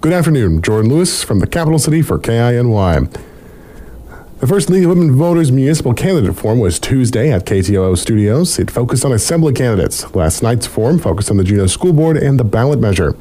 Good afternoon. Jordan Lewis from the capital city for KINY. The first League of Women Voters Municipal Candidate Forum was Tuesday at KTOO Studios. It focused on assembly candidates. Last night's forum focused on the Juneau School Board and the ballot measure.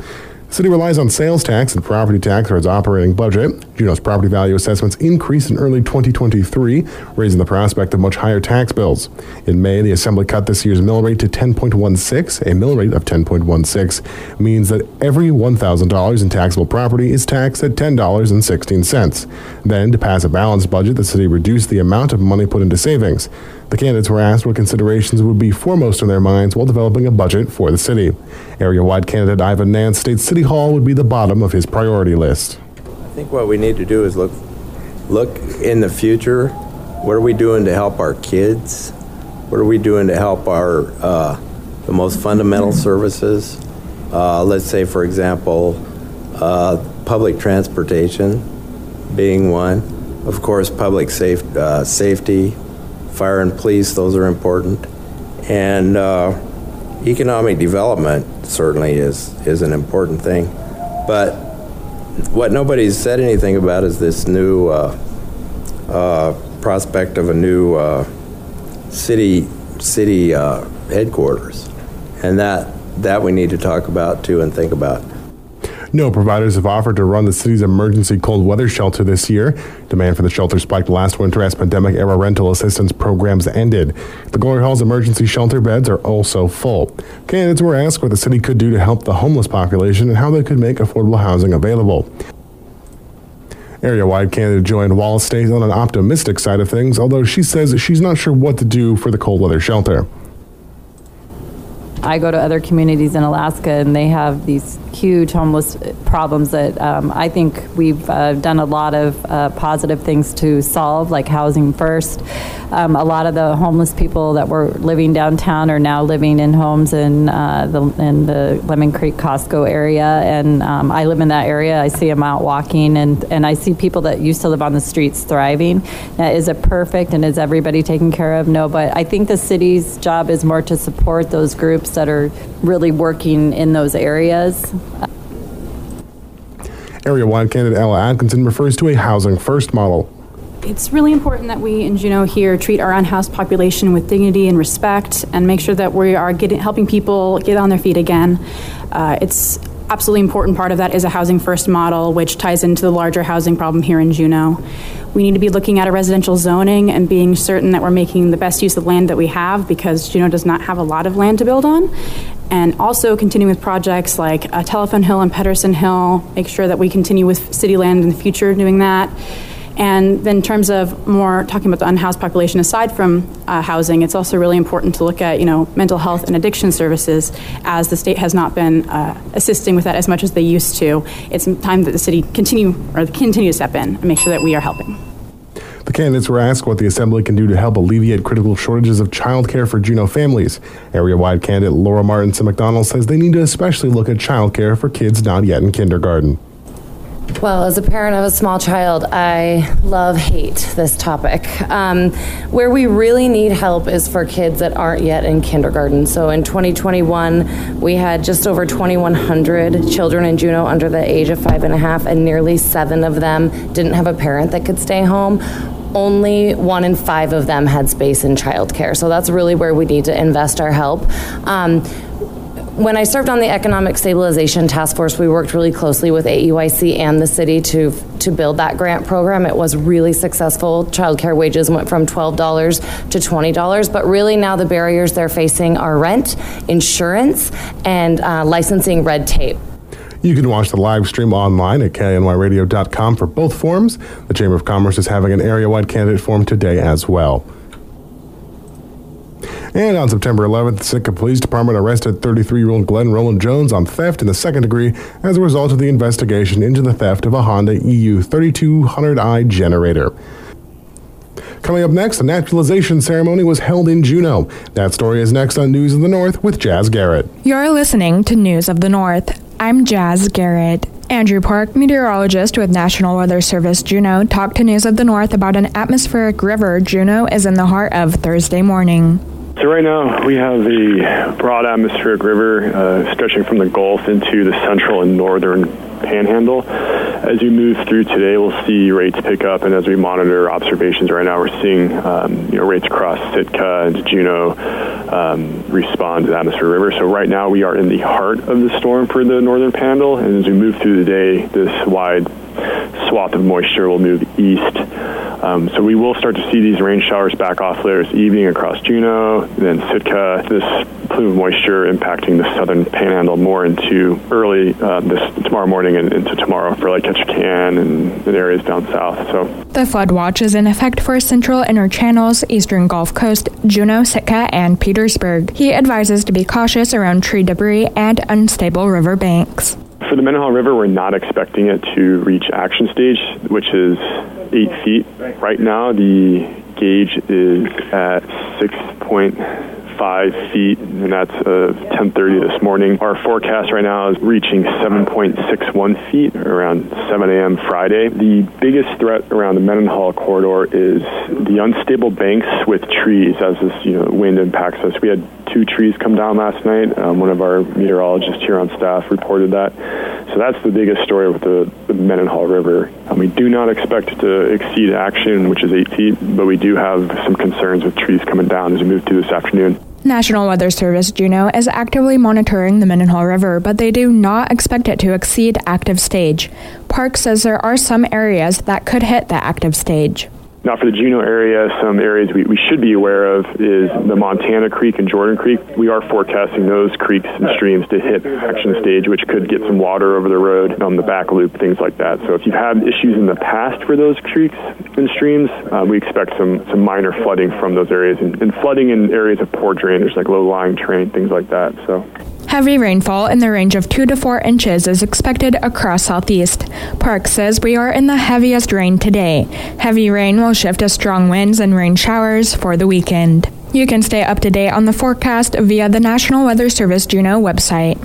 The city relies on sales tax and property tax for its operating budget. Juneau's property value assessments increased in early 2023, raising the prospect of much higher tax bills. In May, the Assembly cut this year's mill rate to 10.16. A mill rate of 10.16 means that every $1,000 in taxable property is taxed at $10.16. Then, to pass a balanced budget, the city reduced the amount of money put into savings. The candidates were asked what considerations would be foremost in their minds while developing a budget for the city. Area-wide candidate Ivan Nance states City Hall would be the bottom of his priority list. I think what we need to do is look look in the future. What are we doing to help our kids? What are we doing to help our uh, the most fundamental services? Uh, let's say, for example, uh, public transportation being one. Of course, public safe, uh, safety, fire and police, those are important. And uh, economic development certainly is, is an important thing. But what nobody's said anything about is this new uh, uh, prospect of a new uh, city city uh, headquarters, and that that we need to talk about too and think about. No providers have offered to run the city's emergency cold weather shelter this year. Demand for the shelter spiked last winter as pandemic era rental assistance programs ended. The Glory Hall's emergency shelter beds are also full. Candidates were asked what the city could do to help the homeless population and how they could make affordable housing available. Area wide candidate Joanne Wallace stays on an optimistic side of things, although she says she's not sure what to do for the cold weather shelter. I go to other communities in Alaska and they have these huge homeless problems that um, I think we've uh, done a lot of uh, positive things to solve, like housing first. Um, a lot of the homeless people that were living downtown are now living in homes in, uh, the, in the Lemon Creek Costco area, and um, I live in that area. I see them out walking, and, and I see people that used to live on the streets thriving. Now, is it perfect and is everybody taken care of? No, but I think the city's job is more to support those groups that are really working in those areas. Area wide candidate Ella Adkison refers to a housing first model. It's really important that we in Juneau here treat our unhoused population with dignity and respect and make sure that we are getting, helping people get on their feet again. Uh, it's absolutely important part of that is a housing first model, which ties into the larger housing problem here in Juneau. We need to be looking at a residential zoning and being certain that we're making the best use of land that we have because Juneau does not have a lot of land to build on. And also continuing with projects like uh, Telephone Hill and Pedersen Hill, make sure that we continue with city land in the future doing that. And then in terms of more talking about the unhoused population aside from uh, housing, it's also really important to look at, you know, mental health and addiction services as the state has not been uh, assisting with that as much as they used to. It's time that the city continue or continue to step in and make sure that we are helping. The candidates were asked what the Assembly can do to help alleviate critical shortages of childcare for Juneau families. Area wide candidate Laura Martinson McDonald says they need to especially look at childcare for kids not yet in kindergarten. Well, as a parent of a small child, I love hate this topic. Um, where we really need help is for kids that aren't yet in kindergarten. So in 2021, we had just over 2,100 children in Juneau under the age of five and a half, and nearly seven of them didn't have a parent that could stay home only one in five of them had space in childcare. So that's really where we need to invest our help. Um, when I served on the Economic Stabilization Task Force, we worked really closely with AEYC and the city to to build that grant program. It was really successful. Childcare wages went from $12 to $20, but really now the barriers they're facing are rent, insurance, and uh, licensing red tape. You can watch the live stream online at kinyradio.com for both forums. The Chamber of Commerce is having an area-wide candidate forum today as well. And on September 11th, the Sitka Police Department arrested 33 year old Glen Roland Jones on theft in the second degree as a result of the investigation into the theft of a Honda EU 3200i generator. Coming up next, a naturalization ceremony was held in Juneau. That story is next on News of the North with Jazz Garrett. You're listening to News of the North. I'm Jazz Garrett. Andrew Park, meteorologist with National Weather Service Juneau, talked to News of the North about an atmospheric river Juneau is in the heart of Thursday morning. So right now we have the broad atmospheric river uh, stretching from the Gulf into the central and northern panhandle. As we move through today, we'll see rates pick up, and as we monitor observations right now, we're seeing um, you know, rates across Sitka and Juneau um, respond to the atmosphere river. So right now we are in the heart of the storm for the northern panhandle, and as we move through the day, this wide swath of moisture will move east. Um, so we will start to see these rain showers back off later this evening across Juneau, then Sitka. This plume of moisture impacting the southern panhandle more into early uh, this tomorrow morning and into tomorrow for like Ketchikan and, the areas down south. So the flood watch is in effect for central inner channels, eastern Gulf Coast, Juneau, Sitka, and Petersburg. He advises to be cautious around tree debris and unstable river banks. For the Mendenhall River, we're not expecting it to reach action stage, which is eight feet. Right now, the gauge is at 6.5 feet, and that's uh, 10:30 this morning. Our forecast right now is reaching 7.61 feet around 7 a.m. Friday. The biggest threat around the Mendenhall corridor is the unstable banks with trees as this you know wind impacts us. We had two trees come down last night. Um, one of our meteorologists here on staff reported that. So that's the biggest story with the, the Mendenhall River. We do not expect to exceed action, which is eight feet, but we do have some concerns with trees coming down as we move through this afternoon. National Weather Service Juneau is actively monitoring the Mendenhall River, but they do not expect it to exceed active stage. Park says there are some areas that could hit the active stage. Now, for the Juneau area, some areas we, we should be aware of is the Montana Creek and Jordan Creek. We are forecasting those creeks and streams to hit action stage, which could get some water over the road on the back loop, things like that. So, if you've had issues in the past for those creeks and streams, uh, we expect some, some minor flooding from those areas and, and flooding in areas of poor drainage, like low lying terrain, things like that. So, Heavy rainfall in the range of 2 to 4 inches is expected across southeast. Park says we are in the heaviest rain today. Heavy rain will shift to strong winds and rain showers for the weekend. You can stay up to date on the forecast via the National Weather Service Juneau website.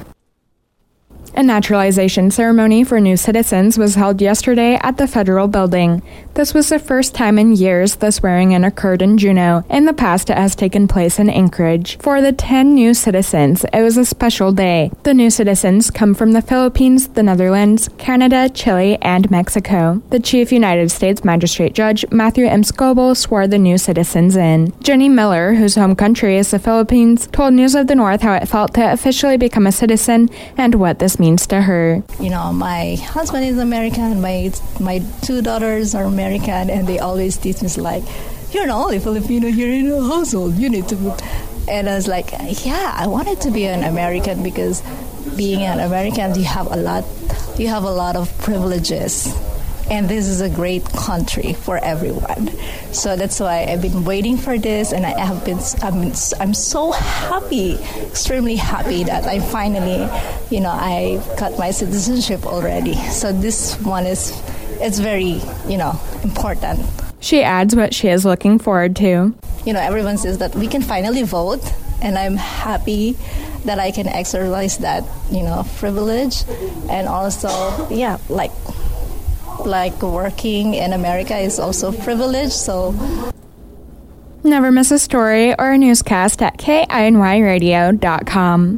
A naturalization ceremony for new citizens was held yesterday at the federal building. This was the first time in years the swearing in occurred in Juneau. In the past, it has taken place in Anchorage. For the 10 new citizens, it was a special day. The new citizens come from the Philippines, the Netherlands, Canada, Chile, and Mexico. The Chief United States Magistrate Judge Matthew M. Scoble swore the new citizens in. Jenny Miller, whose home country is the Philippines, told News of the North how it felt to officially become a citizen and what this means means to her. You know, my husband is American, my my two daughters are American, and they always teach me like, "You're the only Filipino here in the household. You need to." And I was like, "Yeah, I wanted to be an American because being an American, you have a lot, you have a lot of privileges." And this is a great country for everyone. So that's why I've been waiting for this, and I have been. I'm, I'm so happy, extremely happy that I finally, you know, I got my citizenship already. So this one is, it's very, you know, important. She adds what she is looking forward to. You know, everyone says that we can finally vote, and I'm happy that I can exercise that, you know, privilege, and also, yeah, like like working in America is also privilege. So never miss a story or a newscast at kinyradio.com.